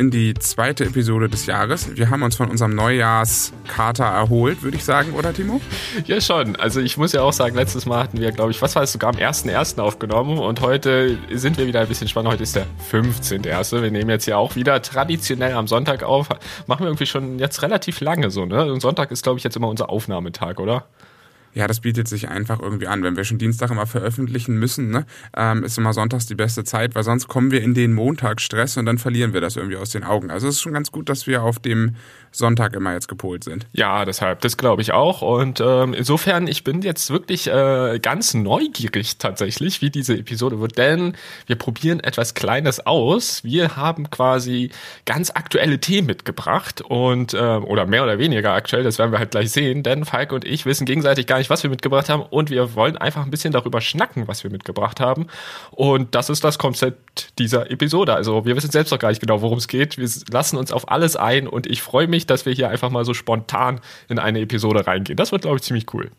in die zweite Episode des Jahres. Wir haben uns von unserem Neujahrskater erholt, würde ich sagen, oder Timo? Ja, schon. Also ich muss ja auch sagen, letztes Mal hatten wir, glaube ich, was war es, sogar am 1.1. aufgenommen und heute sind wir wieder ein bisschen spannend. Heute ist der 15.1. Wir nehmen jetzt ja auch wieder traditionell am Sonntag auf. Machen wir irgendwie schon jetzt relativ lange so, ne? Und Sonntag ist, glaube ich, jetzt immer unser Aufnahmetag, oder? Ja, das bietet sich einfach irgendwie an. Wenn wir schon Dienstag immer veröffentlichen müssen, ne, ähm, ist immer Sonntags die beste Zeit, weil sonst kommen wir in den Montagsstress und dann verlieren wir das irgendwie aus den Augen. Also es ist schon ganz gut, dass wir auf dem Sonntag immer jetzt gepolt sind. Ja, deshalb, das glaube ich auch. Und ähm, insofern, ich bin jetzt wirklich äh, ganz neugierig tatsächlich, wie diese Episode wird, denn wir probieren etwas Kleines aus. Wir haben quasi ganz aktuelle Themen mitgebracht und äh, oder mehr oder weniger aktuell, das werden wir halt gleich sehen, denn Falk und ich wissen gegenseitig gar nicht, was wir mitgebracht haben und wir wollen einfach ein bisschen darüber schnacken, was wir mitgebracht haben. Und das ist das Konzept dieser Episode. Also wir wissen selbst noch gar nicht genau, worum es geht. Wir lassen uns auf alles ein und ich freue mich, dass wir hier einfach mal so spontan in eine Episode reingehen. Das wird, glaube ich, ziemlich cool.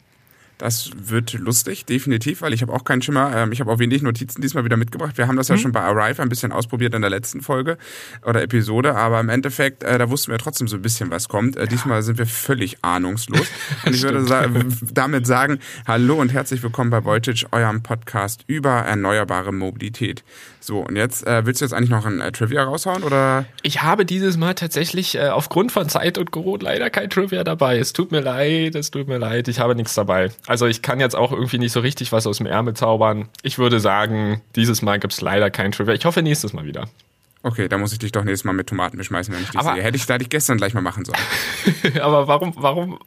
Das wird lustig, definitiv, weil ich habe auch keinen Schimmer. Ähm, ich habe auch wenig Notizen diesmal wieder mitgebracht. Wir haben das mhm. ja schon bei Arrive ein bisschen ausprobiert in der letzten Folge oder Episode, aber im Endeffekt, äh, da wussten wir trotzdem so ein bisschen, was kommt. Äh, ja. Diesmal sind wir völlig ahnungslos. Und ich würde sa damit sagen, hallo und herzlich willkommen bei Voltage, eurem Podcast über erneuerbare Mobilität. So, und jetzt, äh, willst du jetzt eigentlich noch ein äh, Trivia raushauen oder? Ich habe dieses Mal tatsächlich äh, aufgrund von Zeit und Corona leider kein Trivia dabei. Es tut mir leid, es tut mir leid, ich habe nichts dabei. Also ich kann jetzt auch irgendwie nicht so richtig was aus dem Ärmel zaubern. Ich würde sagen, dieses Mal gibt's leider kein Trivia. Ich hoffe nächstes Mal wieder. Okay, da muss ich dich doch nächstes Mal mit Tomaten beschmeißen, wenn ich die aber, sehe. Hätte ich, hätte ich gestern gleich mal machen sollen. aber warum, warum,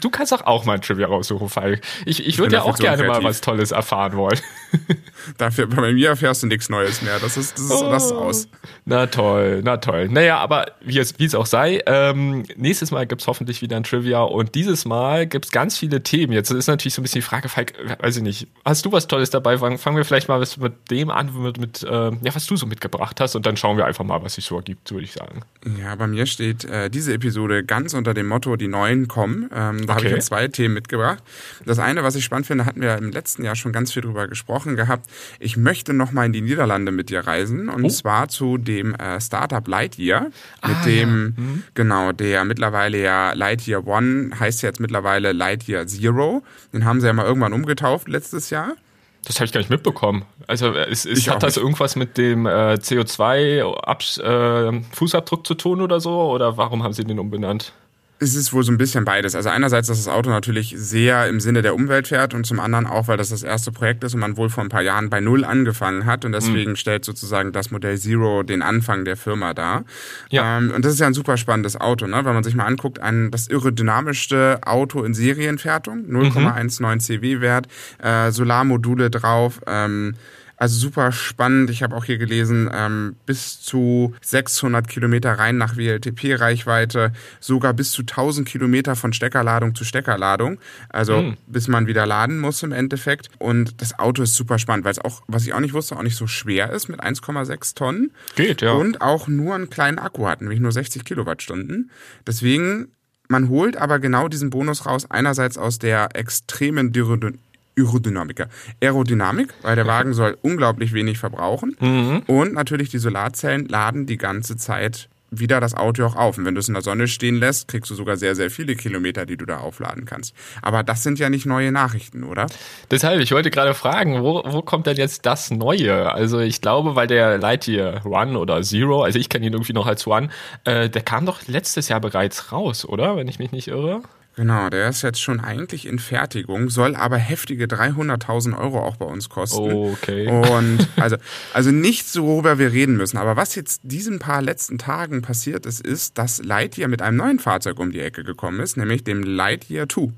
du kannst doch auch mal ein Trivia raussuchen, Falk. Ich, ich, würde ja auch gerne kreativ. mal was Tolles erfahren wollen. Dafür, bei mir erfährst du nichts Neues mehr. Das ist, das ist, oh, das ist aus. Na toll, na toll. Naja, aber wie es, wie es auch sei, ähm, nächstes Mal gibt's hoffentlich wieder ein Trivia und dieses Mal gibt's ganz viele Themen. Jetzt ist natürlich so ein bisschen die Frage, Falk, weiß ich nicht, hast du was Tolles dabei? Fangen wir vielleicht mal mit dem an, mit, mit äh, ja, was du so mitgebracht hast und dann schauen wir einfach mal, was sich so ergibt, würde ich sagen. Ja, bei mir steht äh, diese Episode ganz unter dem Motto, die Neuen kommen. Ähm, da okay. habe ich ja zwei Themen mitgebracht. Das eine, was ich spannend finde, hatten wir im letzten Jahr schon ganz viel drüber gesprochen gehabt. Ich möchte noch mal in die Niederlande mit dir reisen und oh. zwar zu dem äh, Startup Lightyear, mit ah, dem, ja. mhm. genau, der mittlerweile ja Lightyear One heißt jetzt mittlerweile Lightyear Zero. Den haben sie ja mal irgendwann umgetauft letztes Jahr. Das habe ich gar nicht mitbekommen. Also es, es hat das nicht. irgendwas mit dem äh, CO2-Fußabdruck äh, zu tun oder so? Oder warum haben sie den umbenannt? Es ist wohl so ein bisschen beides. Also einerseits, dass das Auto natürlich sehr im Sinne der Umwelt fährt und zum anderen auch, weil das das erste Projekt ist und man wohl vor ein paar Jahren bei Null angefangen hat und deswegen mhm. stellt sozusagen das Modell Zero den Anfang der Firma dar. Ja. Ähm, und das ist ja ein super spannendes Auto, ne? wenn man sich mal anguckt, ein, das aerodynamischste Auto in Serienfertigung, 0,19 mhm. CW-Wert, äh, Solarmodule drauf, ähm, also super spannend. Ich habe auch hier gelesen, ähm, bis zu 600 Kilometer rein nach WLTP-Reichweite, sogar bis zu 1000 Kilometer von Steckerladung zu Steckerladung. Also mhm. bis man wieder laden muss im Endeffekt. Und das Auto ist super spannend, weil es auch, was ich auch nicht wusste, auch nicht so schwer ist mit 1,6 Tonnen. Geht, ja. Und auch nur einen kleinen Akku hat, nämlich nur 60 Kilowattstunden. Deswegen man holt aber genau diesen Bonus raus, einerseits aus der extremen Aerodynamiker. Aerodynamik, weil der Wagen soll unglaublich wenig verbrauchen. Mhm. Und natürlich die Solarzellen laden die ganze Zeit wieder das Auto auch auf. Und wenn du es in der Sonne stehen lässt, kriegst du sogar sehr, sehr viele Kilometer, die du da aufladen kannst. Aber das sind ja nicht neue Nachrichten, oder? Deshalb, ich wollte gerade fragen, wo, wo kommt denn jetzt das Neue? Also ich glaube, weil der Lightyear One oder Zero, also ich kenne ihn irgendwie noch als One, äh, der kam doch letztes Jahr bereits raus, oder? Wenn ich mich nicht irre. Genau, der ist jetzt schon eigentlich in Fertigung, soll aber heftige 300.000 Euro auch bei uns kosten. Okay. Und also, also nicht so, worüber wir reden müssen. Aber was jetzt diesen paar letzten Tagen passiert ist, ist, dass Lightyear mit einem neuen Fahrzeug um die Ecke gekommen ist, nämlich dem Lightyear 2.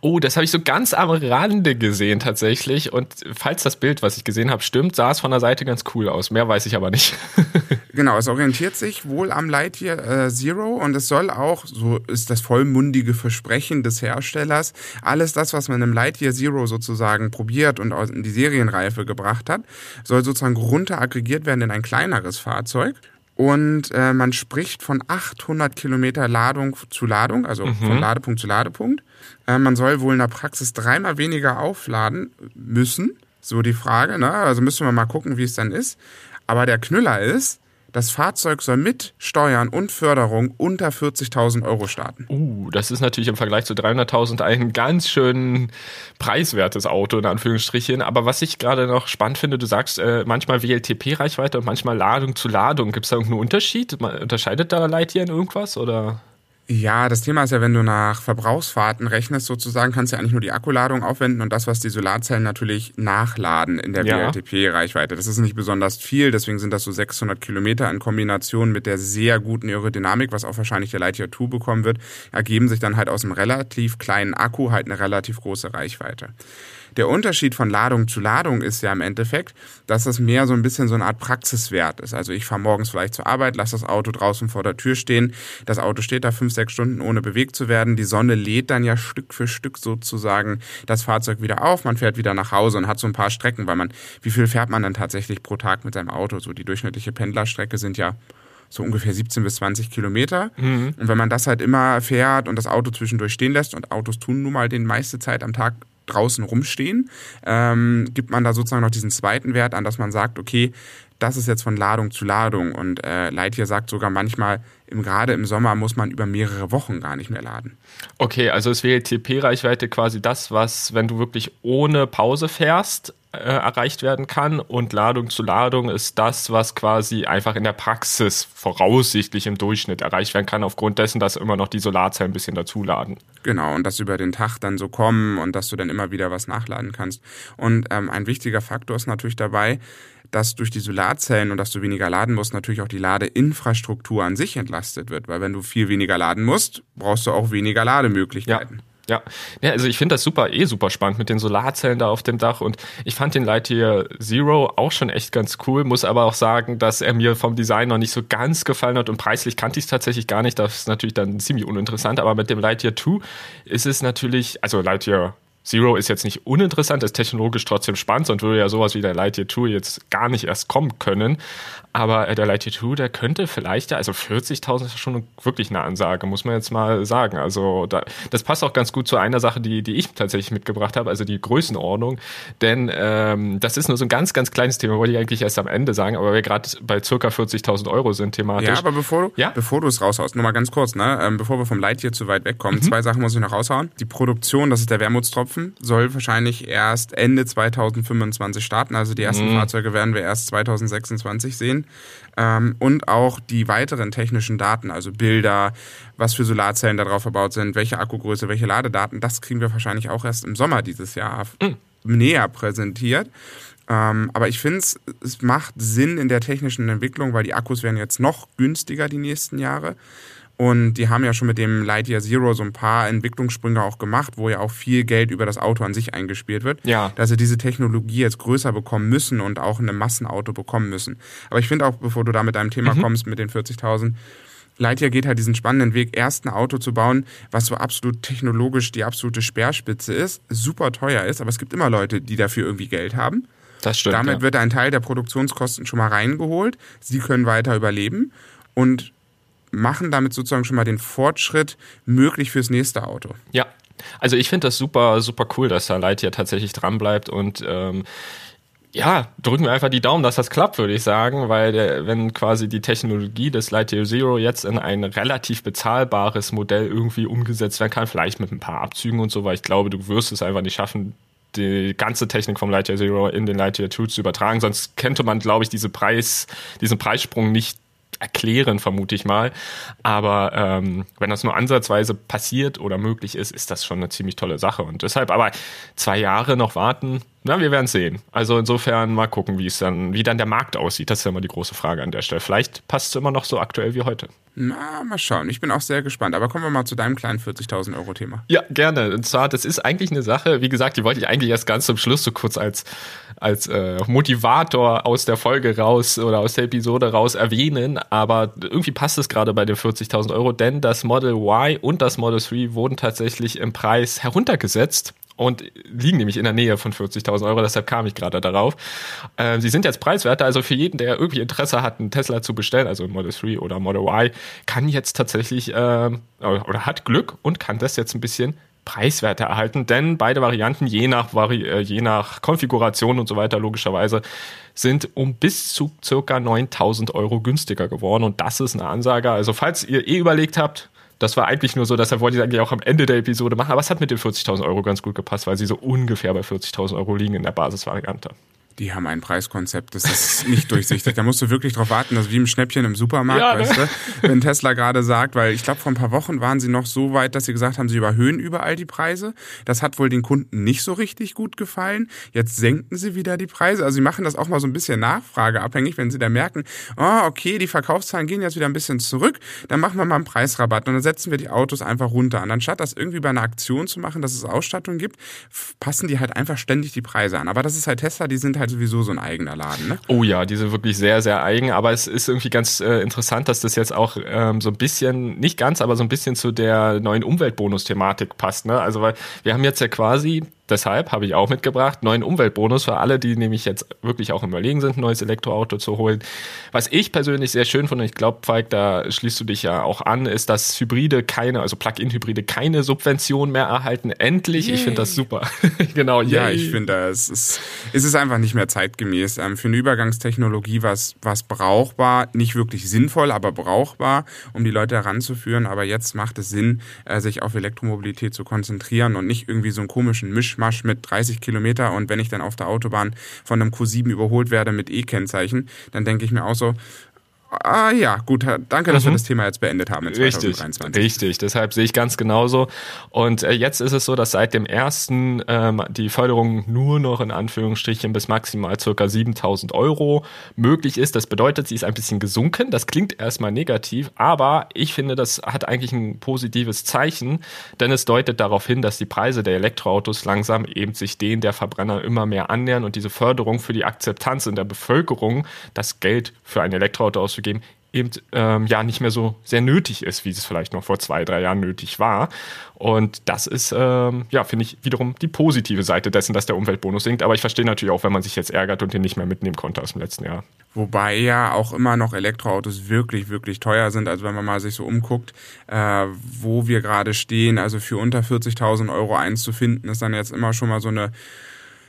Oh, das habe ich so ganz am Rande gesehen tatsächlich. Und falls das Bild, was ich gesehen habe, stimmt, sah es von der Seite ganz cool aus. Mehr weiß ich aber nicht. genau, es orientiert sich wohl am Lightyear äh, Zero und es soll auch, so ist das vollmundige Versprechen, des Herstellers. Alles das, was man im Lightyear Zero sozusagen probiert und in die Serienreife gebracht hat, soll sozusagen runter werden in ein kleineres Fahrzeug. Und äh, man spricht von 800 Kilometer Ladung zu Ladung, also mhm. von Ladepunkt zu Ladepunkt. Äh, man soll wohl in der Praxis dreimal weniger aufladen müssen. So die Frage, ne? Also müssen wir mal gucken, wie es dann ist. Aber der Knüller ist, Das Fahrzeug soll mit Steuern und Förderung unter 40.000 Euro starten. Uh, das ist natürlich im Vergleich zu 300.000 ein ganz schön preiswertes Auto, in Anführungsstrichen. Aber was ich gerade noch spannend finde, du sagst äh, manchmal WLTP-Reichweite und manchmal Ladung zu Ladung. Gibt es da irgendeinen Unterschied? Unterscheidet da Lightyear in irgendwas oder? Ja, das Thema ist ja, wenn du nach Verbrauchsfahrten rechnest, sozusagen, kannst du ja eigentlich nur die Akkuladung aufwenden und das, was die Solarzellen natürlich nachladen in der ja. WLTP-Reichweite. Das ist nicht besonders viel, deswegen sind das so 600 Kilometer in Kombination mit der sehr guten Aerodynamik, was auch wahrscheinlich der Lightyear 2 bekommen wird, ergeben sich dann halt aus einem relativ kleinen Akku halt eine relativ große Reichweite. Der Unterschied von Ladung zu Ladung ist ja im Endeffekt, dass es mehr so ein bisschen so eine Art Praxiswert ist. Also ich fahre morgens vielleicht zur Arbeit, lasse das Auto draußen vor der Tür stehen. Das Auto steht da fünf, sechs Stunden ohne bewegt zu werden. Die Sonne lädt dann ja Stück für Stück sozusagen das Fahrzeug wieder auf. Man fährt wieder nach Hause und hat so ein paar Strecken, weil man, wie viel fährt man dann tatsächlich pro Tag mit seinem Auto? So die durchschnittliche Pendlerstrecke sind ja so ungefähr 17 bis 20 Kilometer. Mhm. Und wenn man das halt immer fährt und das Auto zwischendurch stehen lässt, und Autos tun nun mal den meiste Zeit am Tag draußen rumstehen, ähm, gibt man da sozusagen noch diesen zweiten Wert an, dass man sagt, okay, das ist jetzt von Ladung zu Ladung. Und äh, Lightyear sagt sogar manchmal, im, gerade im Sommer muss man über mehrere Wochen gar nicht mehr laden. Okay, also ist WLTP-Reichweite quasi das, was, wenn du wirklich ohne Pause fährst, äh, erreicht werden kann. Und Ladung zu Ladung ist das, was quasi einfach in der Praxis voraussichtlich im Durchschnitt erreicht werden kann, aufgrund dessen, dass immer noch die Solarzellen ein bisschen dazuladen. Genau, und das über den Tag dann so kommen und dass du dann immer wieder was nachladen kannst. Und ähm, ein wichtiger Faktor ist natürlich dabei, dass durch die Solarzellen und dass du weniger laden musst, natürlich auch die Ladeinfrastruktur an sich entlastet wird. Weil wenn du viel weniger laden musst, brauchst du auch weniger Lademöglichkeiten. Ja. Ja. ja, also ich finde das super, eh super spannend mit den Solarzellen da auf dem Dach und ich fand den Lightyear Zero auch schon echt ganz cool, muss aber auch sagen, dass er mir vom Design noch nicht so ganz gefallen hat und preislich kannte ich es tatsächlich gar nicht, das ist natürlich dann ziemlich uninteressant, aber mit dem Lightyear 2 ist es natürlich, also Lightyear Zero ist jetzt nicht uninteressant, ist technologisch trotzdem spannend, sonst würde ja sowas wie der Lightyear 2 jetzt gar nicht erst kommen können. Aber äh, der Lightyear 2, der könnte vielleicht ja, also 40.000 ist schon wirklich eine Ansage, muss man jetzt mal sagen. Also da, das passt auch ganz gut zu einer Sache, die, die ich tatsächlich mitgebracht habe, also die Größenordnung. Denn ähm, das ist nur so ein ganz, ganz kleines Thema, wollte ich eigentlich erst am Ende sagen, aber wir gerade bei circa 40.000 Euro sind thematisch. Ja, aber bevor, ja? bevor du es raushaust, nur mal ganz kurz, ne? Ähm, bevor wir vom Lightyear zu weit wegkommen, mhm. zwei Sachen muss ich noch raushauen. Die Produktion, das ist der Wermutstropfen Haufen soll wahrscheinlich erst Ende 2025 starten. Also die ersten mhm. Fahrzeuge werden wir erst 2026 sehen. Ähm, und auch die weiteren technischen Daten, also Bilder, was für Solarzellen darauf verbaut sind, welche Akkugröße, welche Ladedaten, das kriegen wir wahrscheinlich auch erst im Sommer dieses Jahr mhm. näher präsentiert. Ähm, aber ich finde, es macht Sinn in der technischen Entwicklung, weil die Akkus werden jetzt noch günstiger die nächsten Jahre. Und die haben ja schon mit dem Lightyear Zero so ein paar Entwicklungssprünge auch gemacht, wo ja auch viel Geld über das Auto an sich eingespielt wird. Ja. Dass sie diese Technologie jetzt größer bekommen müssen und auch in einem Massenauto bekommen müssen. Aber ich finde auch, bevor du da mit deinem Thema mhm. kommst, mit den 40.000, Lightyear geht halt diesen spannenden Weg, erst ein Auto zu bauen, was so absolut technologisch die absolute Speerspitze ist, super teuer ist, aber es gibt immer Leute, die dafür irgendwie Geld haben. Das stimmt. Damit ja. wird ein Teil der Produktionskosten schon mal reingeholt. Sie können weiter überleben. Und machen damit sozusagen schon mal den Fortschritt möglich fürs nächste Auto. Ja, also ich finde das super, super cool, dass da Lightyear tatsächlich dran bleibt und ähm, ja, drücken wir einfach die Daumen, dass das klappt, würde ich sagen, weil der, wenn quasi die Technologie des Lightyear Zero jetzt in ein relativ bezahlbares Modell irgendwie umgesetzt werden kann, vielleicht mit ein paar Abzügen und so, weil ich glaube, du wirst es einfach nicht schaffen, die ganze Technik vom Lightyear Zero in den Lightyear 2 zu übertragen. Sonst könnte man, glaube ich, diese Preis, diesen Preissprung nicht erklären, vermute ich mal. Aber ähm, wenn das nur ansatzweise passiert oder möglich ist, ist das schon eine ziemlich tolle Sache. Und deshalb aber zwei Jahre noch warten, na, wir werden sehen. Also insofern mal gucken, wie es dann, wie dann der Markt aussieht. Das ist ja immer die große Frage an der Stelle. Vielleicht passt es immer noch so aktuell wie heute. Na, mal schauen. Ich bin auch sehr gespannt. Aber kommen wir mal zu deinem kleinen 40.000 Euro Thema. Ja, gerne. Und zwar, das ist eigentlich eine Sache, wie gesagt, die wollte ich eigentlich erst ganz zum Schluss so kurz als, als äh, Motivator aus der Folge raus oder aus der Episode raus erwähnen. Aber irgendwie passt es gerade bei den 40.000 Euro, denn das Model Y und das Model 3 wurden tatsächlich im Preis heruntergesetzt und liegen nämlich in der Nähe von 40.000 Euro, deshalb kam ich gerade darauf. Äh, sie sind jetzt preiswerter, also für jeden, der irgendwie Interesse hat, einen Tesla zu bestellen, also Model 3 oder Model Y, kann jetzt tatsächlich äh, oder hat Glück und kann das jetzt ein bisschen Preiswerte erhalten, denn beide Varianten, je nach, Vari äh, je nach Konfiguration und so weiter, logischerweise, sind um bis zu circa 9000 Euro günstiger geworden. Und das ist eine Ansage. Also, falls ihr eh überlegt habt, das war eigentlich nur so, deshalb wollte ich eigentlich auch am Ende der Episode machen, aber es hat mit den 40.000 Euro ganz gut gepasst, weil sie so ungefähr bei 40.000 Euro liegen in der Basisvariante die haben ein Preiskonzept, das ist nicht durchsichtig. Da musst du wirklich drauf warten, das ist wie im Schnäppchen im Supermarkt, ja, ne? weißt du, wenn Tesla gerade sagt, weil ich glaube, vor ein paar Wochen waren sie noch so weit, dass sie gesagt haben, sie überhöhen überall die Preise. Das hat wohl den Kunden nicht so richtig gut gefallen. Jetzt senken sie wieder die Preise. Also sie machen das auch mal so ein bisschen nachfrageabhängig, wenn sie da merken, oh, okay, die Verkaufszahlen gehen jetzt wieder ein bisschen zurück, dann machen wir mal einen Preisrabatt und dann setzen wir die Autos einfach runter. Und anstatt das irgendwie bei einer Aktion zu machen, dass es Ausstattung gibt, passen die halt einfach ständig die Preise an. Aber das ist halt Tesla, die sind halt halt sowieso so ein eigener Laden, ne? Oh ja, die sind wirklich sehr, sehr eigen. Aber es ist irgendwie ganz äh, interessant, dass das jetzt auch ähm, so ein bisschen, nicht ganz, aber so ein bisschen zu der neuen Umweltbonus-Thematik passt. Ne? Also weil wir haben jetzt ja quasi deshalb habe ich auch mitgebracht, neuen Umweltbonus für alle, die nämlich jetzt wirklich auch im Überlegen sind, ein neues Elektroauto zu holen. Was ich persönlich sehr schön finde, ich glaube, Falk, da schließt du dich ja auch an, ist, dass Hybride keine, also Plug-in-Hybride keine Subvention mehr erhalten. Endlich, Yay. ich finde das super. genau, yay. Ja, ich finde, es ist, es ist einfach nicht mehr zeitgemäß. Ähm, für eine Übergangstechnologie war es brauchbar, nicht wirklich sinnvoll, aber brauchbar, um die Leute heranzuführen. Aber jetzt macht es Sinn, äh, sich auf Elektromobilität zu konzentrieren und nicht irgendwie so einen komischen Misch Mischmasch mit 30 Kilometer. Und wenn ich dann auf der Autobahn von einem Q7 überholt werde mit E-Kennzeichen, dann denke ich mir auch so, Ah ja, gut, danke, dass mhm. wir das Thema jetzt beendet haben in 2023. Richtig, richtig. deshalb sehe ich ganz genauso. Und äh, jetzt ist es so, dass seit dem ersten ähm, die Förderung nur noch in Anführungsstrichen bis maximal circa 7000 Euro möglich ist. Das bedeutet, sie ist ein bisschen gesunken. Das klingt erstmal negativ, aber ich finde, das hat eigentlich ein positives Zeichen, denn es deutet darauf hin, dass die Preise der Elektroautos langsam eben sich denen der Verbrenner immer mehr annähern und diese Förderung für die Akzeptanz in der Bevölkerung, das Geld für ein Elektroauto aus auszugeben, eben ähm, ja nicht mehr so sehr nötig ist, wie es vielleicht noch vor zwei, drei Jahren nötig war. Und das ist, ähm, ja, finde ich wiederum die positive Seite dessen, dass der Umweltbonus sinkt. Aber ich verstehe natürlich auch, wenn man sich jetzt ärgert und den nicht mehr mitnehmen konnte aus dem letzten Jahr. Wobei ja auch immer noch Elektroautos wirklich, wirklich teuer sind. Also wenn man mal sich so umguckt, äh, wo wir gerade stehen, also für unter 40.000 Euro eins zu finden, ist dann jetzt immer schon mal so eine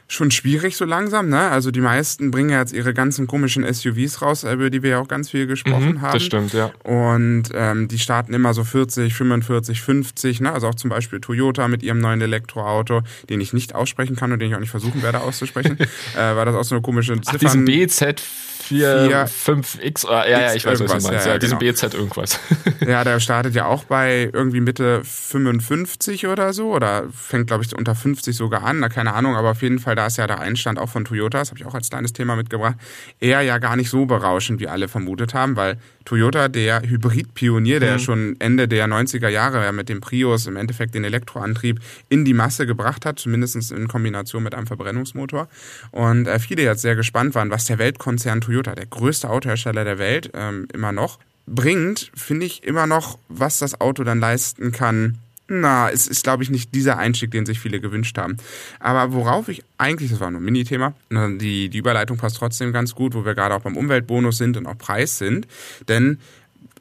schon schwierig so langsam, ne? Also die meisten bringen ja jetzt ihre ganzen komischen SUVs raus, über die wir ja auch ganz viel gesprochen mhm, haben. Das stimmt, ja. Und ähm, die starten immer so 40, 45, 50, ne? Also auch zum Beispiel Toyota mit ihrem neuen Elektroauto, den ich nicht aussprechen kann und den ich auch nicht versuchen werde auszusprechen, äh, weil das auch so eine komische Ziffern... Ach, diesen BZ 4, 5X, ja, ja, ich weiß, was du meinst. Ja, ja, diesen genau. BZ irgendwas. Ja, der startet ja auch bei irgendwie Mitte 55 oder so, oder fängt, glaube ich, unter 50 sogar an, na, keine Ahnung, aber auf jeden Fall, da ist ja der Einstand auch von Toyota, das habe ich auch als kleines Thema mitgebracht, eher ja gar nicht so berauschend, wie alle vermutet haben, weil Toyota, der Hybrid-Pionier, der mhm. schon Ende der 90er Jahre mit dem Prius im Endeffekt den Elektroantrieb in die Masse gebracht hat, zumindest in Kombination mit einem Verbrennungsmotor. Und äh, viele jetzt sehr gespannt waren, was der Weltkonzern Toyota, der größte Autohersteller der Welt, ähm, immer noch bringt, finde ich immer noch, was das Auto dann leisten kann, na, es ist, glaube ich, nicht dieser Einstieg, den sich viele gewünscht haben. Aber worauf ich eigentlich, das war nur ein Mini-Thema, die, die Überleitung passt trotzdem ganz gut, wo wir gerade auch beim Umweltbonus sind und auch Preis sind. Denn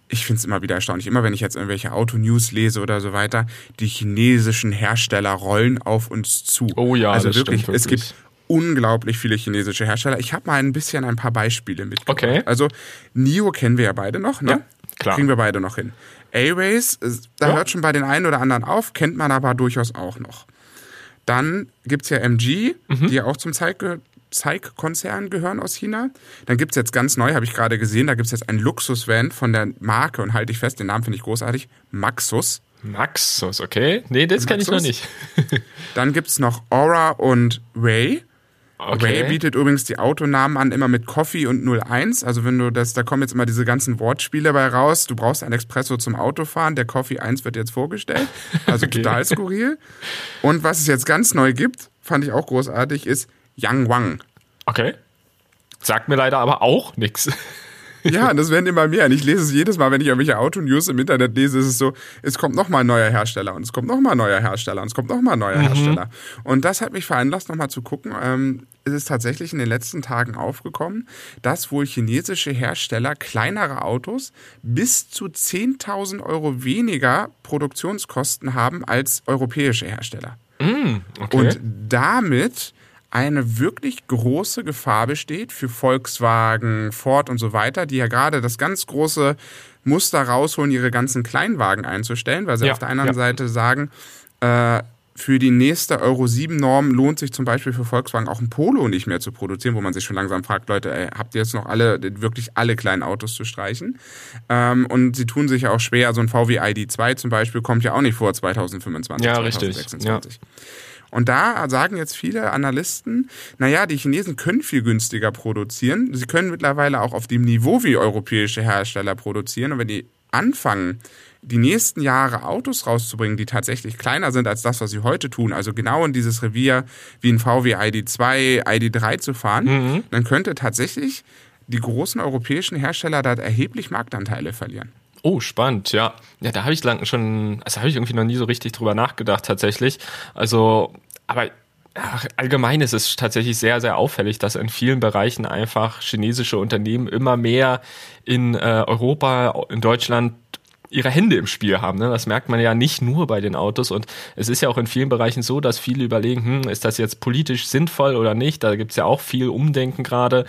ich finde es immer wieder erstaunlich, immer wenn ich jetzt irgendwelche Auto-News lese oder so weiter, die chinesischen Hersteller rollen auf uns zu. Oh ja, also wirklich, wirklich, es gibt unglaublich viele chinesische Hersteller. Ich habe mal ein bisschen ein paar Beispiele mitgebracht. Okay. Also NIO kennen wir ja beide noch, ne? Ja, klar. Kriegen wir beide noch hin. A-Race, da ja. hört schon bei den einen oder anderen auf, kennt man aber durchaus auch noch. Dann gibt es ja MG, mhm. die ja auch zum Zeig-Konzern gehören aus China. Dann gibt es jetzt ganz neu, habe ich gerade gesehen, da gibt es jetzt ein Luxus-Van von der Marke und halte ich fest, den Namen finde ich großartig, Maxus. Maxus, okay. Nee, das kenne ich noch nicht. Dann gibt es noch Aura und Ray. Okay. Ray bietet übrigens die Autonamen an, immer mit Coffee und 01. Also wenn du das, da kommen jetzt immer diese ganzen Wortspiele bei raus. Du brauchst ein Expresso zum Autofahren. Der Coffee 1 wird jetzt vorgestellt. Also okay. total skurril. Und was es jetzt ganz neu gibt, fand ich auch großartig, ist Yang Wang. Okay. Sagt mir leider aber auch nichts. Ja, das werden immer mehr. Und ich lese es jedes Mal, wenn ich irgendwelche Auto-News im Internet lese, ist es so, es kommt nochmal ein neuer Hersteller und es kommt nochmal ein neuer Hersteller und es kommt nochmal ein neuer mhm. Hersteller. Und das hat mich veranlasst, nochmal zu gucken. Ähm, es ist tatsächlich in den letzten Tagen aufgekommen, dass wohl chinesische Hersteller kleinere Autos bis zu 10.000 Euro weniger Produktionskosten haben als europäische Hersteller. Mm, okay. Und damit eine wirklich große Gefahr besteht für Volkswagen, Ford und so weiter, die ja gerade das ganz große Muster rausholen, ihre ganzen Kleinwagen einzustellen, weil sie ja, auf der anderen ja. Seite sagen, äh, für die nächste Euro 7 Norm lohnt sich zum Beispiel für Volkswagen auch ein Polo nicht mehr zu produzieren, wo man sich schon langsam fragt, Leute, ey, habt ihr jetzt noch alle, wirklich alle kleinen Autos zu streichen? Ähm, und sie tun sich auch schwer, so ein VW ID2 zum Beispiel kommt ja auch nicht vor 2025, ja, 2026. Richtig. Ja. Und da sagen jetzt viele Analysten, naja, die Chinesen können viel günstiger produzieren. Sie können mittlerweile auch auf dem Niveau wie europäische Hersteller produzieren. Und wenn die anfangen, die nächsten Jahre Autos rauszubringen, die tatsächlich kleiner sind als das, was sie heute tun, also genau in dieses Revier wie ein VW ID2, ID3 zu fahren, mhm. dann könnte tatsächlich die großen europäischen Hersteller da erheblich Marktanteile verlieren. Oh, spannend, ja. Ja, da habe ich lang schon, also habe ich irgendwie noch nie so richtig drüber nachgedacht tatsächlich. Also, aber Ach, allgemein ist es tatsächlich sehr, sehr auffällig, dass in vielen Bereichen einfach chinesische Unternehmen immer mehr in äh, Europa, in Deutschland ihre Hände im Spiel haben. Ne? Das merkt man ja nicht nur bei den Autos. Und es ist ja auch in vielen Bereichen so, dass viele überlegen, hm, ist das jetzt politisch sinnvoll oder nicht? Da gibt's ja auch viel Umdenken gerade.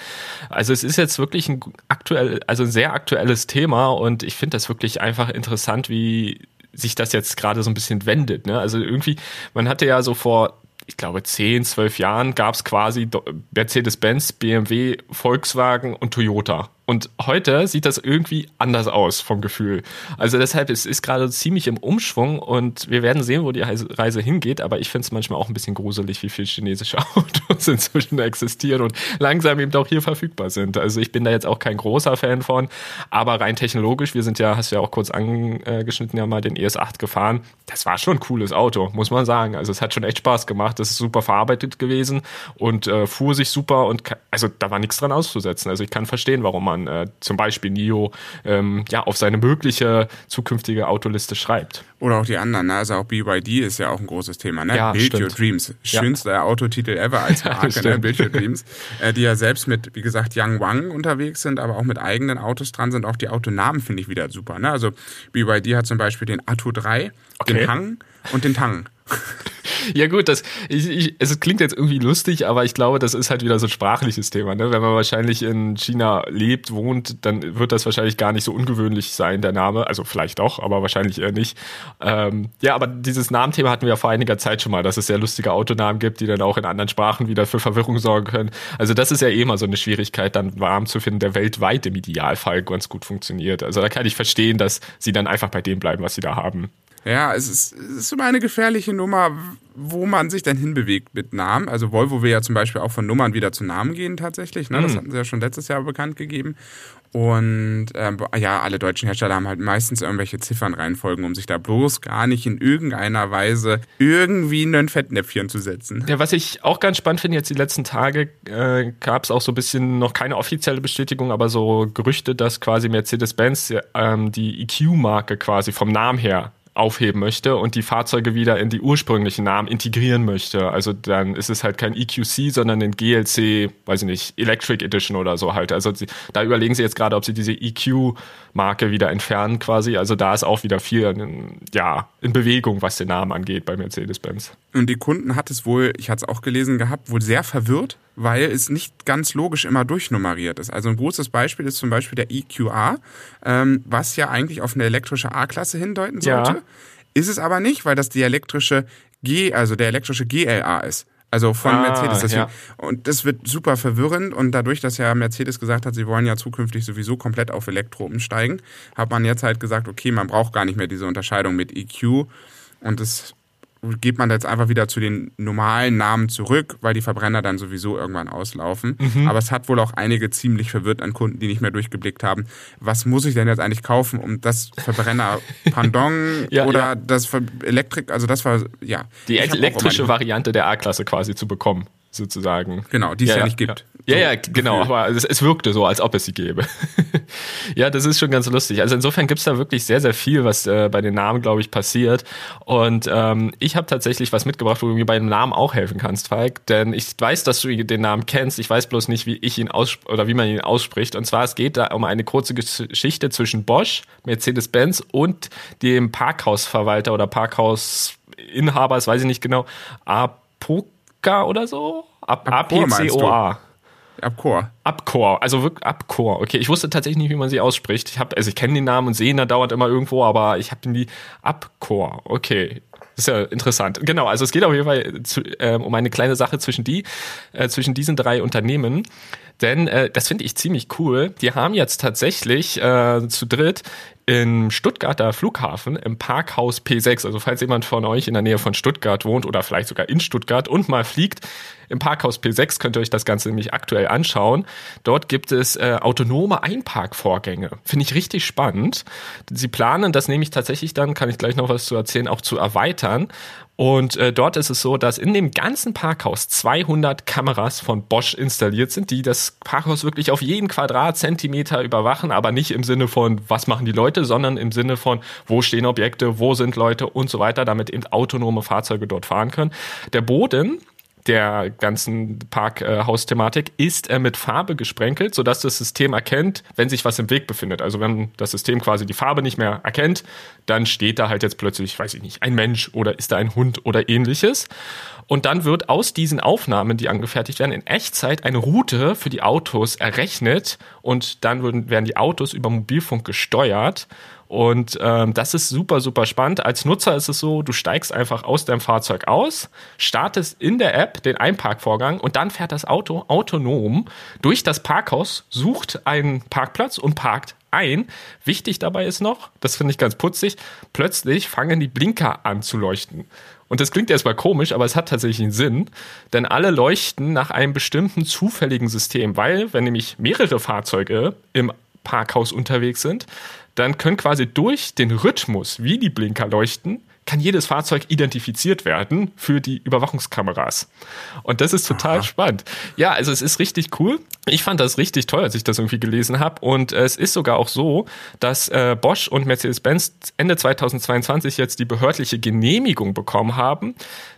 Also es ist jetzt wirklich ein aktuell, also ein sehr aktuelles Thema und ich finde das wirklich einfach interessant, wie sich das jetzt gerade so ein bisschen wendet. Ne? Also irgendwie, man hatte ja so vor ich glaube, 10, 12 Jahren gab es quasi Mercedes-Benz, BMW, Volkswagen und Toyota. Und heute sieht das irgendwie anders aus vom Gefühl. Also deshalb es ist gerade ziemlich im Umschwung und wir werden sehen, wo die Reise hingeht. Aber ich finde es manchmal auch ein bisschen gruselig, wie viele chinesische Autos inzwischen existieren und langsam eben auch hier verfügbar sind. Also ich bin da jetzt auch kein großer Fan von, aber rein technologisch, wir sind ja, hast du ja auch kurz angeschnitten, ja mal den ES8 gefahren. Das war schon ein cooles Auto, muss man sagen. Also es hat schon echt Spaß gemacht. Das ist super verarbeitet gewesen und äh, fuhr sich super und also da war nichts dran auszusetzen. Also ich kann verstehen, warum man man äh, zum Beispiel NIO ähm, ja, auf seine mögliche zukünftige Autoliste schreibt. Oder auch die anderen, ne? also auch BYD ist ja auch ein großes Thema. Ne? Ja, Build stimmt. Your Dreams, schönster ja. Autotitel ever als Marke, ne? Build Your Dreams, äh, die ja selbst mit, wie gesagt, Yang Wang unterwegs sind, aber auch mit eigenen Autos dran sind. Auch die Autonamen finde ich wieder super. Ne? Also BYD hat zum Beispiel den Atto 3, okay. den Hang und den Tang. Ja gut, das, ich, ich, es klingt jetzt irgendwie lustig, aber ich glaube, das ist halt wieder so ein sprachliches Thema. Ne? Wenn man wahrscheinlich in China lebt, wohnt, dann wird das wahrscheinlich gar nicht so ungewöhnlich sein, der Name. Also vielleicht doch, aber wahrscheinlich eher nicht. Ähm, ja, aber dieses Namenthema hatten wir ja vor einiger Zeit schon mal, dass es sehr lustige Autonamen gibt, die dann auch in anderen Sprachen wieder für Verwirrung sorgen können. Also das ist ja eh immer so eine Schwierigkeit, dann warm zu finden, der weltweit im Idealfall ganz gut funktioniert. Also da kann ich verstehen, dass sie dann einfach bei dem bleiben, was sie da haben. Ja, es ist, es ist immer eine gefährliche Nummer, wo man sich dann hinbewegt mit Namen. Also Volvo will ja zum Beispiel auch von Nummern wieder zu Namen gehen tatsächlich. Ne? Das mhm. hatten sie ja schon letztes Jahr bekannt gegeben. Und ähm, ja, alle deutschen Hersteller haben halt meistens irgendwelche Ziffernreihenfolgen, um sich da bloß gar nicht in irgendeiner Weise irgendwie in ein Fettnäpfchen zu setzen. Ja, was ich auch ganz spannend finde, jetzt die letzten Tage äh, gab es auch so ein bisschen noch keine offizielle Bestätigung, aber so Gerüchte, dass quasi Mercedes-Benz ähm, die EQ-Marke quasi vom Namen her aufheben möchte und die Fahrzeuge wieder in die ursprünglichen Namen integrieren möchte. Also dann ist es halt kein EQC, sondern ein GLC, weiß ich nicht, Electric Edition oder so halt. Also sie, da überlegen sie jetzt gerade, ob sie diese EQ-Marke wieder entfernen quasi. Also da ist auch wieder viel in, ja, in Bewegung, was den Namen angeht bei Mercedes-Benz. Und die Kunden hat es wohl, ich hatte es auch gelesen gehabt, wohl sehr verwirrt, weil es nicht ganz logisch immer durchnummeriert ist. Also ein großes Beispiel ist zum Beispiel der EQA, ähm, was ja eigentlich auf eine elektrische A-Klasse hindeuten sollte. Ja. Ist es aber nicht, weil das die elektrische G, also der elektrische GLA ist. Also von ah, Mercedes. Deswegen, ja. Und das wird super verwirrend. Und dadurch, dass ja Mercedes gesagt hat, sie wollen ja zukünftig sowieso komplett auf Elektro umsteigen, hat man jetzt halt gesagt, okay, man braucht gar nicht mehr diese Unterscheidung mit EQ. Und das geht man jetzt einfach wieder zu den normalen Namen zurück, weil die Verbrenner dann sowieso irgendwann auslaufen. Mhm. Aber es hat wohl auch einige ziemlich verwirrt an Kunden, die nicht mehr durchgeblickt haben. Was muss ich denn jetzt eigentlich kaufen, um das Verbrenner Pendant ja, oder ja. das Elektrik, also das war, ja. Die elektrische Variante der A-Klasse quasi zu bekommen. Sozusagen. Genau, die es ja, ja, nicht gibt. Ja, so ja, genau, aber es, es, wirkte so, als ob es sie gäbe. ja, das ist schon ganz lustig. Also insofern gibt's da wirklich sehr, sehr viel, was äh, bei den Namen, glaube ich, passiert. Und ähm, ich habe tatsächlich was mitgebracht, wo du mir bei dem Namen auch helfen kannst, Falk. Denn ich weiß, dass du den Namen kennst. Ich weiß bloß nicht, wie ich ihn aus oder wie man ihn ausspricht. Und zwar, es geht da um eine kurze Geschichte zwischen Bosch, Mercedes-Benz und dem Parkhausverwalter oder Parkhausinhaber, das weiß ich nicht genau, Apoca oder so? A-P-C-O-A. Abcor. Abcor, also wirklich Abcor. Okay, ich wusste tatsächlich nicht, wie man sie ausspricht. Ich habe, also ich kenne den Namen und sehe ihn da dauert immer irgendwo, aber ich habe nie Abcor. Okay, ist ja interessant. Genau, also es geht auf jeden Fall zu, äh, um eine kleine Sache zwischen die, äh, zwischen diesen drei Unternehmen. Denn äh, das finde ich ziemlich cool. Die haben jetzt tatsächlich äh, zu dritt im Stuttgarter Flughafen im Parkhaus P6. Also falls jemand von euch in der Nähe von Stuttgart wohnt oder vielleicht sogar in Stuttgart und mal fliegt, im Parkhaus P6 könnt ihr euch das Ganze nämlich aktuell anschauen. Dort gibt es äh, autonome Einparkvorgänge. Finde ich richtig spannend. Sie planen das nämlich tatsächlich dann, kann ich gleich noch was zu erzählen, auch zu erweitern. Und äh, dort ist es so, dass in dem ganzen Parkhaus 200 Kameras von Bosch installiert sind, die das Parkhaus wirklich auf jeden Quadratzentimeter überwachen, aber nicht im Sinne von, was machen die Leute, sondern im Sinne von, wo stehen Objekte, wo sind Leute und so weiter, damit eben autonome Fahrzeuge dort fahren können. Der Boden der ganzen Parkhausthematik ist er mit Farbe gesprenkelt, sodass das System erkennt, wenn sich was im Weg befindet. Also wenn das System quasi die Farbe nicht mehr erkennt, dann steht da halt jetzt plötzlich, weiß ich nicht, ein Mensch oder ist da ein Hund oder ähnliches. Und dann wird aus diesen Aufnahmen, die angefertigt werden, in Echtzeit eine Route für die Autos errechnet und dann werden die Autos über Mobilfunk gesteuert und ähm, das ist super, super spannend. Als Nutzer ist es so, du steigst einfach aus deinem Fahrzeug aus, startest in der App den Einparkvorgang und dann fährt das Auto autonom durch das Parkhaus, sucht einen Parkplatz und parkt ein. Wichtig dabei ist noch, das finde ich ganz putzig, plötzlich fangen die Blinker an zu leuchten. Und das klingt erstmal komisch, aber es hat tatsächlich einen Sinn, denn alle leuchten nach einem bestimmten zufälligen System, weil wenn nämlich mehrere Fahrzeuge im Parkhaus unterwegs sind, dann können quasi durch den Rhythmus, wie die Blinker leuchten, kann jedes Fahrzeug identifiziert werden für die Überwachungskameras. Und das ist total Aha. spannend. Ja, also es ist richtig cool. Ich fand das richtig toll, als ich das irgendwie gelesen habe. Und es ist sogar auch so, dass äh, Bosch und Mercedes-Benz Ende 2022 jetzt die behördliche Genehmigung bekommen haben,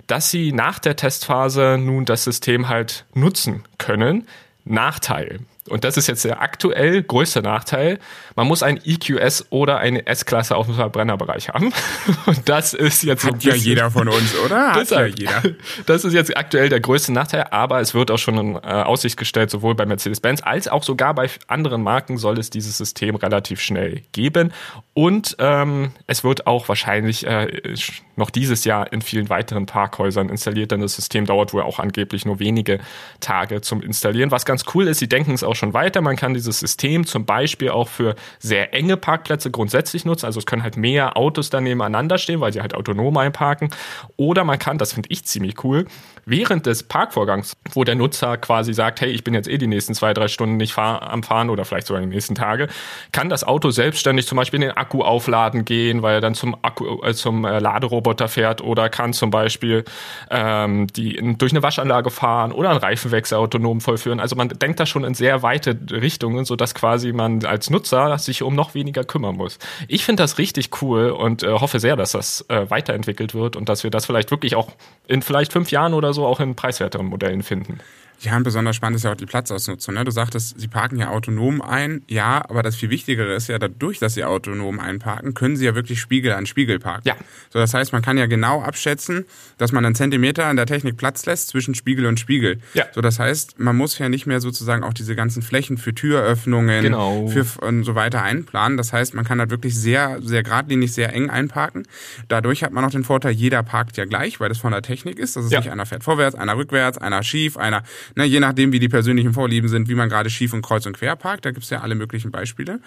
dass sie nach der Testphase nun das System halt nutzen können. Nachteil und das ist jetzt der aktuell größte Nachteil, man muss ein EQS oder eine S-Klasse auf dem Verbrennerbereich haben. Und das ist jetzt Hat ja jeder von uns, oder? Hat ja jeder. Das ist jetzt aktuell der größte Nachteil, aber es wird auch schon in äh, Aussicht gestellt, sowohl bei Mercedes-Benz als auch sogar bei anderen Marken soll es dieses System relativ schnell geben. Und ähm, es wird auch wahrscheinlich äh, noch dieses Jahr in vielen weiteren Parkhäusern installiert, denn das System dauert wohl auch angeblich nur wenige Tage zum Installieren. Was ganz cool ist, sie denken es auch schon weiter. Man kann dieses System zum Beispiel auch für sehr enge Parkplätze grundsätzlich nutzen. Also es können halt mehr Autos da nebeneinander stehen, weil sie halt autonom einparken. Oder man kann, das finde ich ziemlich cool, während des Parkvorgangs, wo der Nutzer quasi sagt, hey, ich bin jetzt eh die nächsten zwei, drei Stunden nicht fahr am Fahren oder vielleicht sogar die nächsten Tage, kann das Auto selbstständig zum Beispiel den Akku aufladen gehen, weil er dann zum Akku, äh, zum äh, Laderoboter fährt oder kann zum Beispiel ähm, die durch eine Waschanlage fahren oder einen Reifenwechsel autonom vollführen. Also man denkt da schon in sehr weite Richtungen, sodass quasi man als Nutzer sich um noch weniger kümmern muss. Ich finde das richtig cool und äh, hoffe sehr, dass das äh, weiterentwickelt wird und dass wir das vielleicht wirklich auch in vielleicht fünf Jahren oder so auch in preiswerteren Modellen finden. Ja, und besonders spannend ist ja auch die Platzausnutzung. Ne? Du sagtest, sie parken ja autonom ein. Ja, aber das viel Wichtigere ist ja, dadurch, dass sie autonom einparken, können sie ja wirklich Spiegel an Spiegel parken. Ja. So, das heißt, man kann ja genau abschätzen, dass man einen Zentimeter in der Technik Platz lässt zwischen Spiegel und Spiegel. Ja. So, das heißt, man muss ja nicht mehr sozusagen auch diese ganzen Flächen für Türöffnungen genau. für und so weiter einplanen. Das heißt, man kann halt wirklich sehr, sehr geradlinig, sehr eng einparken. Dadurch hat man auch den Vorteil, jeder parkt ja gleich, weil das von der Technik ist. Das ist ja. nicht einer fährt vorwärts, einer rückwärts, einer schief, einer na, je nachdem, wie die persönlichen Vorlieben sind, wie man gerade schief und kreuz und quer parkt, da gibt's ja alle möglichen Beispiele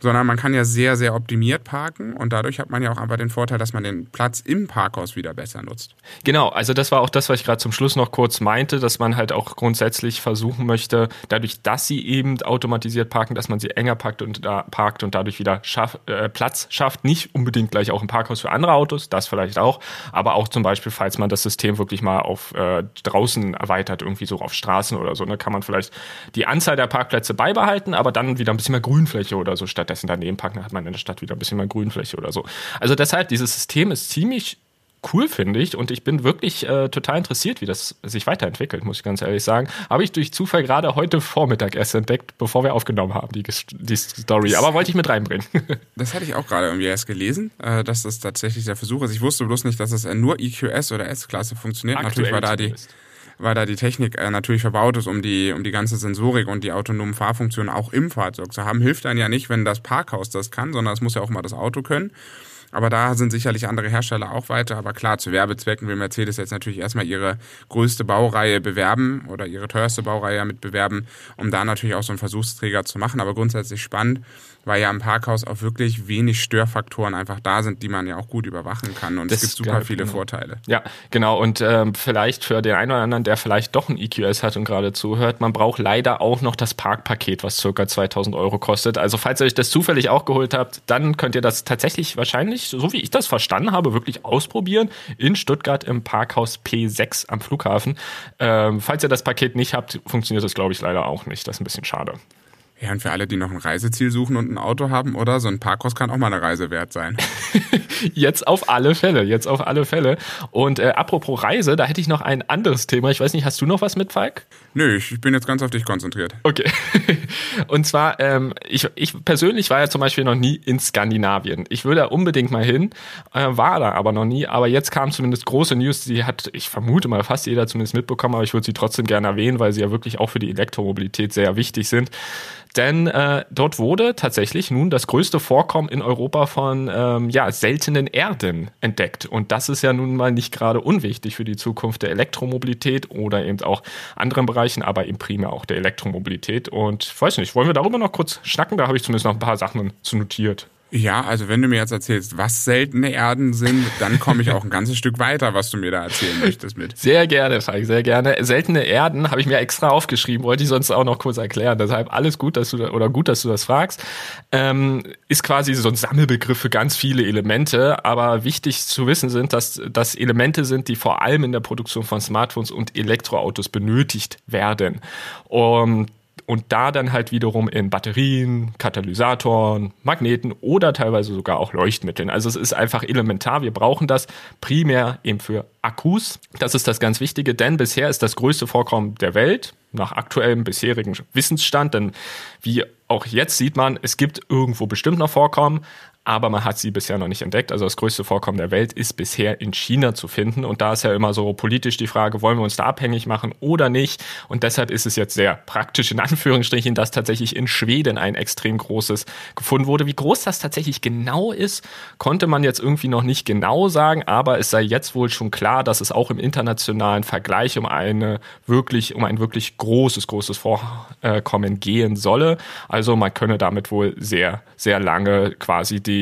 sondern man kann ja sehr, sehr optimiert parken und dadurch hat man ja auch einfach den Vorteil, dass man den Platz im Parkhaus wieder besser nutzt. Genau, also das war auch das, was ich gerade zum Schluss noch kurz meinte, dass man halt auch grundsätzlich versuchen möchte, dadurch, dass sie eben automatisiert parken, dass man sie enger packt und da parkt und dadurch wieder schaff, äh, Platz schafft. Nicht unbedingt gleich auch im Parkhaus für andere Autos, das vielleicht auch, aber auch zum Beispiel, falls man das System wirklich mal auf äh, draußen erweitert, irgendwie so auf Straßen oder so, ne, kann man vielleicht die Anzahl der Parkplätze beibehalten, aber dann wieder ein bisschen mehr Grünfläche oder so statt stattdessen daneben packen, dann hat man in der Stadt wieder ein bisschen mehr Grünfläche oder so. Also deshalb, dieses System ist ziemlich cool, finde ich. Und ich bin wirklich äh, total interessiert, wie das sich weiterentwickelt, muss ich ganz ehrlich sagen. Habe ich durch Zufall gerade heute Vormittag erst entdeckt, bevor wir aufgenommen haben, die, die Story. Aber wollte ich mit reinbringen. das hatte ich auch gerade irgendwie erst gelesen, äh, dass das tatsächlich der Versuch ist. Ich wusste bloß nicht, dass es nur EQS oder S-Klasse funktioniert. Aktuell Natürlich war da die. Zumindest weil da die Technik äh, natürlich verbaut ist, um die, um die ganze Sensorik und die autonomen Fahrfunktionen auch im Fahrzeug zu haben, hilft dann ja nicht, wenn das Parkhaus das kann, sondern es muss ja auch mal das Auto können. Aber da sind sicherlich andere Hersteller auch weiter. Aber klar, zu Werbezwecken will Mercedes jetzt natürlich erstmal ihre größte Baureihe bewerben oder ihre teuerste Baureihe mit bewerben, um da natürlich auch so einen Versuchsträger zu machen. Aber grundsätzlich spannend weil ja im Parkhaus auch wirklich wenig Störfaktoren einfach da sind, die man ja auch gut überwachen kann. Und das es gibt super geil, viele genau. Vorteile. Ja, genau. Und ähm, vielleicht für den einen oder anderen, der vielleicht doch ein EQS hat und gerade zuhört, man braucht leider auch noch das Parkpaket, was circa 2000 Euro kostet. Also falls ihr euch das zufällig auch geholt habt, dann könnt ihr das tatsächlich wahrscheinlich, so wie ich das verstanden habe, wirklich ausprobieren in Stuttgart im Parkhaus P6 am Flughafen. Ähm, falls ihr das Paket nicht habt, funktioniert das, glaube ich, leider auch nicht. Das ist ein bisschen schade. Ja, und für alle, die noch ein Reiseziel suchen und ein Auto haben, oder? So ein Parkhaus kann auch mal eine Reise wert sein. jetzt auf alle Fälle, jetzt auf alle Fälle. Und äh, apropos Reise, da hätte ich noch ein anderes Thema. Ich weiß nicht, hast du noch was mit, Falk? Nö, ich bin jetzt ganz auf dich konzentriert. Okay. Und zwar, ähm, ich, ich persönlich war ja zum Beispiel noch nie in Skandinavien. Ich würde da unbedingt mal hin, äh, war da aber noch nie. Aber jetzt kam zumindest große News, die hat, ich vermute mal, fast jeder zumindest mitbekommen, aber ich würde sie trotzdem gerne erwähnen, weil sie ja wirklich auch für die Elektromobilität sehr wichtig sind. Denn äh, dort wurde tatsächlich nun das größte Vorkommen in Europa von ähm, ja, seltenen Erden entdeckt. Und das ist ja nun mal nicht gerade unwichtig für die Zukunft der Elektromobilität oder eben auch anderen Bereichen, aber eben primär auch der Elektromobilität. Und weiß nicht, wollen wir darüber noch kurz schnacken? Da habe ich zumindest noch ein paar Sachen zu notiert. Ja, also wenn du mir jetzt erzählst, was seltene Erden sind, dann komme ich auch ein ganzes Stück weiter, was du mir da erzählen möchtest mit. Sehr gerne, Falk, sehr gerne. Seltene Erden habe ich mir extra aufgeschrieben, wollte ich sonst auch noch kurz erklären. Deshalb alles gut, dass du oder gut, dass du das fragst. Ähm, ist quasi so ein Sammelbegriff für ganz viele Elemente, aber wichtig zu wissen sind, dass das Elemente sind, die vor allem in der Produktion von Smartphones und Elektroautos benötigt werden. Und und da dann halt wiederum in Batterien, Katalysatoren, Magneten oder teilweise sogar auch Leuchtmitteln. Also es ist einfach elementar. Wir brauchen das primär eben für Akkus. Das ist das ganz Wichtige, denn bisher ist das größte Vorkommen der Welt nach aktuellem bisherigen Wissensstand, denn wie auch jetzt sieht man, es gibt irgendwo bestimmt noch Vorkommen, aber man hat sie bisher noch nicht entdeckt. Also das größte Vorkommen der Welt ist bisher in China zu finden. Und da ist ja immer so politisch die Frage, wollen wir uns da abhängig machen oder nicht? Und deshalb ist es jetzt sehr praktisch in Anführungsstrichen, dass tatsächlich in Schweden ein extrem großes gefunden wurde. Wie groß das tatsächlich genau ist, konnte man jetzt irgendwie noch nicht genau sagen, aber es sei jetzt wohl schon klar, dass es auch im internationalen Vergleich um eine wirklich, um ein wirklich großes, großes Vorkommen gehen solle. Also man könne damit wohl sehr, sehr lange quasi die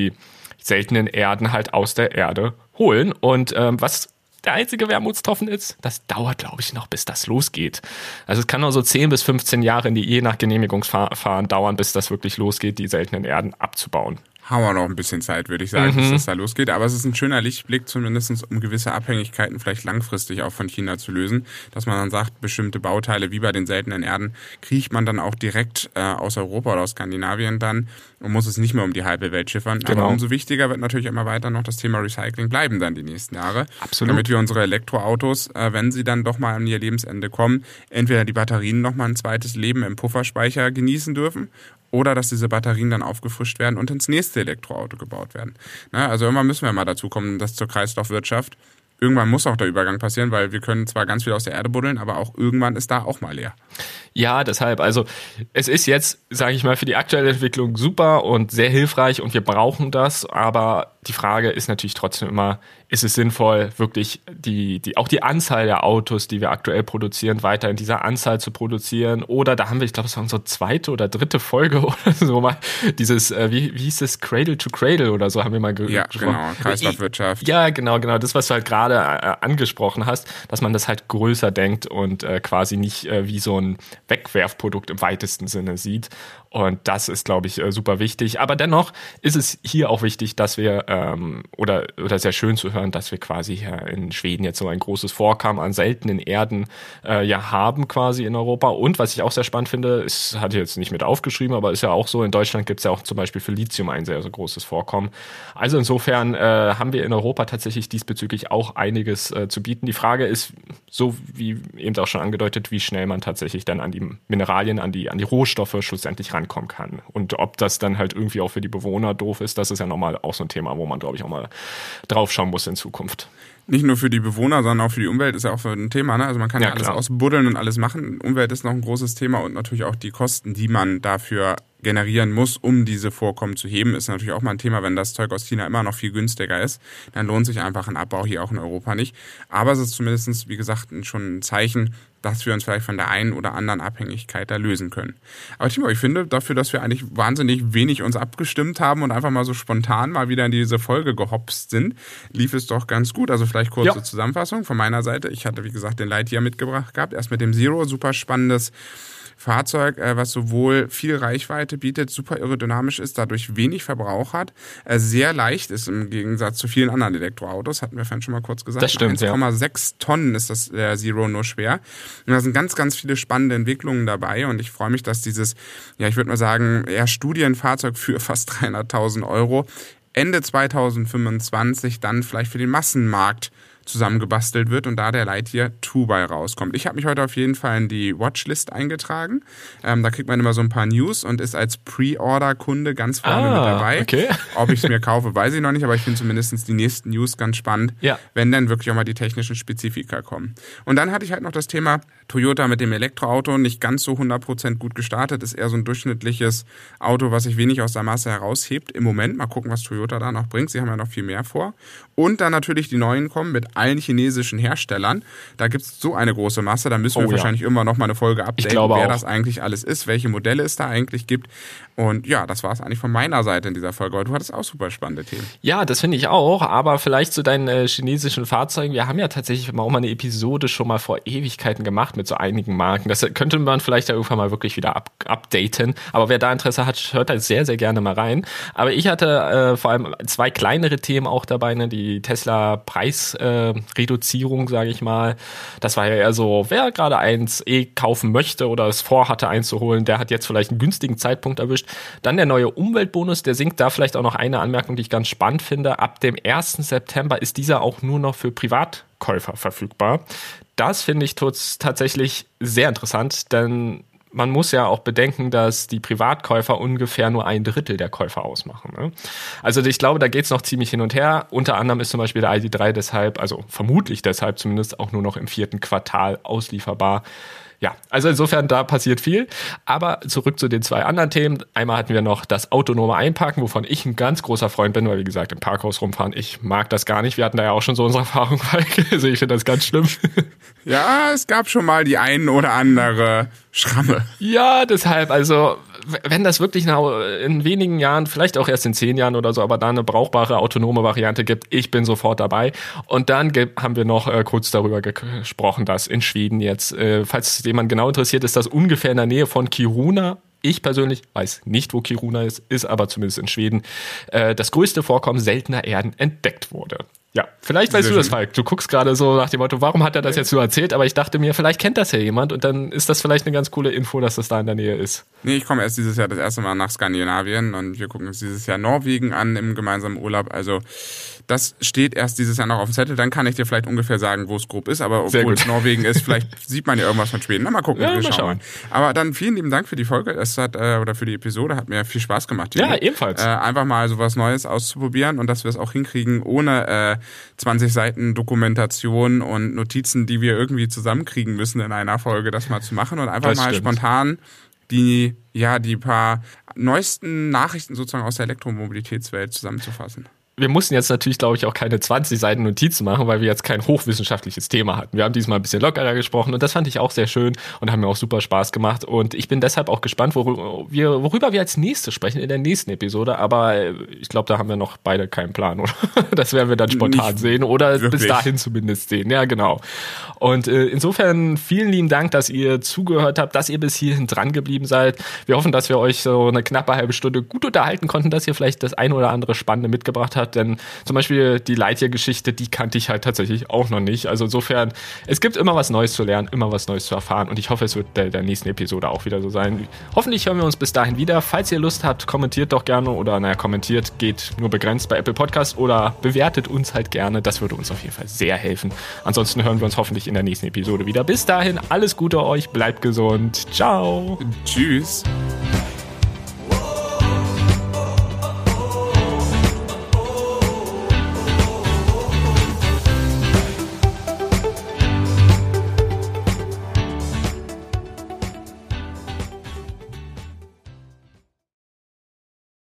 seltenen Erden halt aus der Erde holen. Und ähm, was der einzige Wermutstropfen ist, das dauert, glaube ich, noch, bis das losgeht. Also es kann nur so 10 bis 15 Jahre in die, je nach Genehmigungsverfahren dauern, bis das wirklich losgeht, die seltenen Erden abzubauen haben wir noch ein bisschen Zeit, würde ich sagen, mhm. bis das da losgeht. Aber es ist ein schöner Lichtblick, zumindest um gewisse Abhängigkeiten vielleicht langfristig auch von China zu lösen, dass man dann sagt, bestimmte Bauteile wie bei den seltenen Erden kriegt man dann auch direkt äh, aus Europa oder aus Skandinavien dann und muss es nicht mehr um die halbe Welt schiffern. Genau. Aber umso wichtiger wird natürlich immer weiter noch das Thema Recycling bleiben dann die nächsten Jahre. Absolut. Damit wir unsere Elektroautos, äh, wenn sie dann doch mal an ihr Lebensende kommen, entweder die Batterien noch mal ein zweites Leben im Pufferspeicher genießen dürfen oder dass diese Batterien dann aufgefrischt werden und ins nächste Elektroauto gebaut werden. Na, also irgendwann müssen wir mal dazu kommen, dass zur Kreislaufwirtschaft irgendwann muss auch der Übergang passieren, weil wir können zwar ganz viel aus der Erde buddeln, aber auch irgendwann ist da auch mal leer. Ja, deshalb, also es ist jetzt, sage ich mal, für die aktuelle Entwicklung super und sehr hilfreich und wir brauchen das, aber die Frage ist natürlich trotzdem immer, ist es sinnvoll, wirklich die, die, auch die Anzahl der Autos, die wir aktuell produzieren, weiter in dieser Anzahl zu produzieren? Oder da haben wir, ich glaube, es war unsere zweite oder dritte Folge oder so mal, dieses, äh, wie, wie hieß es, Cradle to Cradle oder so haben wir mal gesprochen. Ja, genau, Kreislaufwirtschaft. Ja, genau, genau, das, was du halt gerade äh, angesprochen hast, dass man das halt größer denkt und äh, quasi nicht äh, wie so ein Wegwerfprodukt im weitesten Sinne sieht. Und das ist, glaube ich, äh, super wichtig. Aber dennoch ist es hier auch wichtig, dass wir, ähm, oder, oder sehr schön zu hören, dass wir quasi hier in Schweden jetzt so ein großes Vorkommen an seltenen Erden äh, ja haben quasi in Europa. Und was ich auch sehr spannend finde, ist, hatte ich jetzt nicht mit aufgeschrieben, aber ist ja auch so, in Deutschland gibt es ja auch zum Beispiel für Lithium ein sehr, sehr großes Vorkommen. Also insofern äh, haben wir in Europa tatsächlich diesbezüglich auch einiges äh, zu bieten. Die Frage ist, so wie eben auch schon angedeutet, wie schnell man tatsächlich dann an die Mineralien, an die, an die Rohstoffe schlussendlich rankommen kann. Und ob das dann halt irgendwie auch für die Bewohner doof ist, das ist ja nochmal auch so ein Thema, wo man, glaube ich, auch mal drauf schauen muss in Zukunft. Nicht nur für die Bewohner, sondern auch für die Umwelt ist ja auch ein Thema. Ne? Also man kann ja, ja alles klar. ausbuddeln und alles machen. Umwelt ist noch ein großes Thema und natürlich auch die Kosten, die man dafür generieren muss, um diese Vorkommen zu heben, ist natürlich auch mal ein Thema. Wenn das Zeug aus China immer noch viel günstiger ist, dann lohnt sich einfach ein Abbau hier auch in Europa nicht. Aber es ist zumindestens wie gesagt, schon ein Zeichen, dass wir uns vielleicht von der einen oder anderen Abhängigkeit da lösen können. Aber Timo, ich finde dafür, dass wir eigentlich wahnsinnig wenig uns abgestimmt haben und einfach mal so spontan mal wieder in diese Folge gehopst sind, lief es doch ganz gut. Also vielleicht kurze ja. Zusammenfassung von meiner Seite. Ich hatte, wie gesagt, den Lightyear mitgebracht gehabt. Erst mit dem Zero, super spannendes Fahrzeug, äh, was sowohl viel Reichweite bietet, super aerodynamisch ist, dadurch wenig Verbrauch hat, äh, sehr leicht ist im Gegensatz zu vielen anderen Elektroautos, hatten wir vorhin schon mal kurz gesagt. Das stimmt, 1,6 ja. Tonnen ist das der Zero nur schwer. Und da sind ganz, ganz viele spannende Entwicklungen dabei und ich freue mich, dass dieses, ja, ich würde mal sagen, eher Studienfahrzeug für fast 300.000 Euro Ende 2025 dann vielleicht für den Massenmarkt zusammengebastelt wird und da der Lightyear 2 bei rauskommt. Ich habe mich heute auf jeden Fall in die Watchlist eingetragen. Ähm, da kriegt man immer so ein paar News und ist als Pre-Order-Kunde ganz vorne ah, mit dabei. Okay. Ob ich es mir kaufe, weiß ich noch nicht, aber ich finde zumindest die nächsten News ganz spannend, ja. wenn dann wirklich auch mal die technischen Spezifika kommen. Und dann hatte ich halt noch das Thema Toyota mit dem Elektroauto, nicht ganz so 100% gut gestartet, ist eher so ein durchschnittliches Auto, was sich wenig aus der Masse heraushebt. Im Moment, mal gucken, was Toyota da noch bringt. Sie haben ja noch viel mehr vor. Und dann natürlich die neuen kommen mit allen chinesischen Herstellern. Da gibt es so eine große Masse, da müssen wir oh, wahrscheinlich ja. irgendwann noch mal eine Folge updaten, wer auch. das eigentlich alles ist, welche Modelle es da eigentlich gibt. Und ja, das war es eigentlich von meiner Seite in dieser Folge. Aber du hattest auch super spannende Themen. Ja, das finde ich auch. Aber vielleicht zu deinen äh, chinesischen Fahrzeugen. Wir haben ja tatsächlich auch mal eine Episode schon mal vor Ewigkeiten gemacht mit so einigen Marken. Das könnte man vielleicht ja irgendwann mal wirklich wieder up updaten. Aber wer da Interesse hat, hört da sehr, sehr gerne mal rein. Aber ich hatte äh, vor allem zwei kleinere Themen auch dabei. Ne? Die Tesla Preis Reduzierung, sage ich mal. Das war ja eher so, wer gerade eins eh kaufen möchte oder es vorhatte einzuholen, der hat jetzt vielleicht einen günstigen Zeitpunkt erwischt. Dann der neue Umweltbonus, der sinkt da vielleicht auch noch eine Anmerkung, die ich ganz spannend finde. Ab dem 1. September ist dieser auch nur noch für Privatkäufer verfügbar. Das finde ich tatsächlich sehr interessant, denn man muss ja auch bedenken, dass die Privatkäufer ungefähr nur ein Drittel der Käufer ausmachen. Ne? Also ich glaube, da geht es noch ziemlich hin und her. Unter anderem ist zum Beispiel der ID3 deshalb, also vermutlich deshalb zumindest auch nur noch im vierten Quartal auslieferbar ja, also insofern, da passiert viel. Aber zurück zu den zwei anderen Themen. Einmal hatten wir noch das autonome Einparken, wovon ich ein ganz großer Freund bin, weil wie gesagt, im Parkhaus rumfahren, ich mag das gar nicht. Wir hatten da ja auch schon so unsere Erfahrung, also ich finde das ganz schlimm. Ja, es gab schon mal die ein oder andere Schramme. Ja, deshalb, also wenn das wirklich in wenigen Jahren, vielleicht auch erst in zehn Jahren oder so, aber da eine brauchbare autonome Variante gibt, ich bin sofort dabei. Und dann haben wir noch äh, kurz darüber gesprochen, dass in Schweden jetzt, äh, falls jemand genau interessiert, ist das ungefähr in der Nähe von Kiruna ich persönlich weiß nicht, wo Kiruna ist, ist aber zumindest in Schweden äh, das größte Vorkommen seltener Erden entdeckt wurde. Ja, vielleicht weißt Sehr du das, Falk. Du guckst gerade so nach dem Motto, warum hat er das jetzt nur erzählt? Aber ich dachte mir, vielleicht kennt das ja jemand und dann ist das vielleicht eine ganz coole Info, dass das da in der Nähe ist. Nee, ich komme erst dieses Jahr das erste Mal nach Skandinavien und wir gucken uns dieses Jahr Norwegen an im gemeinsamen Urlaub. Also das steht erst dieses Jahr noch auf dem Zettel. Dann kann ich dir vielleicht ungefähr sagen, wo es grob ist. Aber obwohl es Norwegen ist, vielleicht sieht man ja irgendwas von Schweden. Na, mal gucken, ja, wir mal schauen. schauen. Aber dann vielen lieben Dank für die Folge. Es hat, äh, oder für die Episode. Hat mir viel Spaß gemacht. Hier. Ja, ebenfalls. Äh, einfach mal so was Neues auszuprobieren und dass wir es auch hinkriegen, ohne äh, 20 Seiten Dokumentation und Notizen, die wir irgendwie zusammenkriegen müssen in einer Folge, das mal zu machen und einfach das mal stimmt. spontan die, ja, die paar neuesten Nachrichten sozusagen aus der Elektromobilitätswelt zusammenzufassen. Wir mussten jetzt natürlich, glaube ich, auch keine 20 Seiten Notizen machen, weil wir jetzt kein hochwissenschaftliches Thema hatten. Wir haben diesmal ein bisschen lockerer gesprochen und das fand ich auch sehr schön und haben mir auch super Spaß gemacht. Und ich bin deshalb auch gespannt, worüber wir, worüber wir als nächstes sprechen in der nächsten Episode. Aber äh, ich glaube, da haben wir noch beide keinen Plan, oder? Das werden wir dann spontan Nicht sehen oder wirklich. bis dahin zumindest sehen. Ja, genau. Und äh, insofern vielen lieben Dank, dass ihr zugehört habt, dass ihr bis hierhin dran geblieben seid. Wir hoffen, dass wir euch so eine knappe halbe Stunde gut unterhalten konnten, dass ihr vielleicht das ein oder andere Spannende mitgebracht habt. Denn zum Beispiel die Lightyear-Geschichte, die kannte ich halt tatsächlich auch noch nicht. Also insofern, es gibt immer was Neues zu lernen, immer was Neues zu erfahren. Und ich hoffe, es wird der, der nächsten Episode auch wieder so sein. Hoffentlich hören wir uns bis dahin wieder. Falls ihr Lust habt, kommentiert doch gerne oder naja, kommentiert geht nur begrenzt bei Apple Podcast oder bewertet uns halt gerne. Das würde uns auf jeden Fall sehr helfen. Ansonsten hören wir uns hoffentlich in der nächsten Episode wieder. Bis dahin, alles Gute euch, bleibt gesund. Ciao. Tschüss.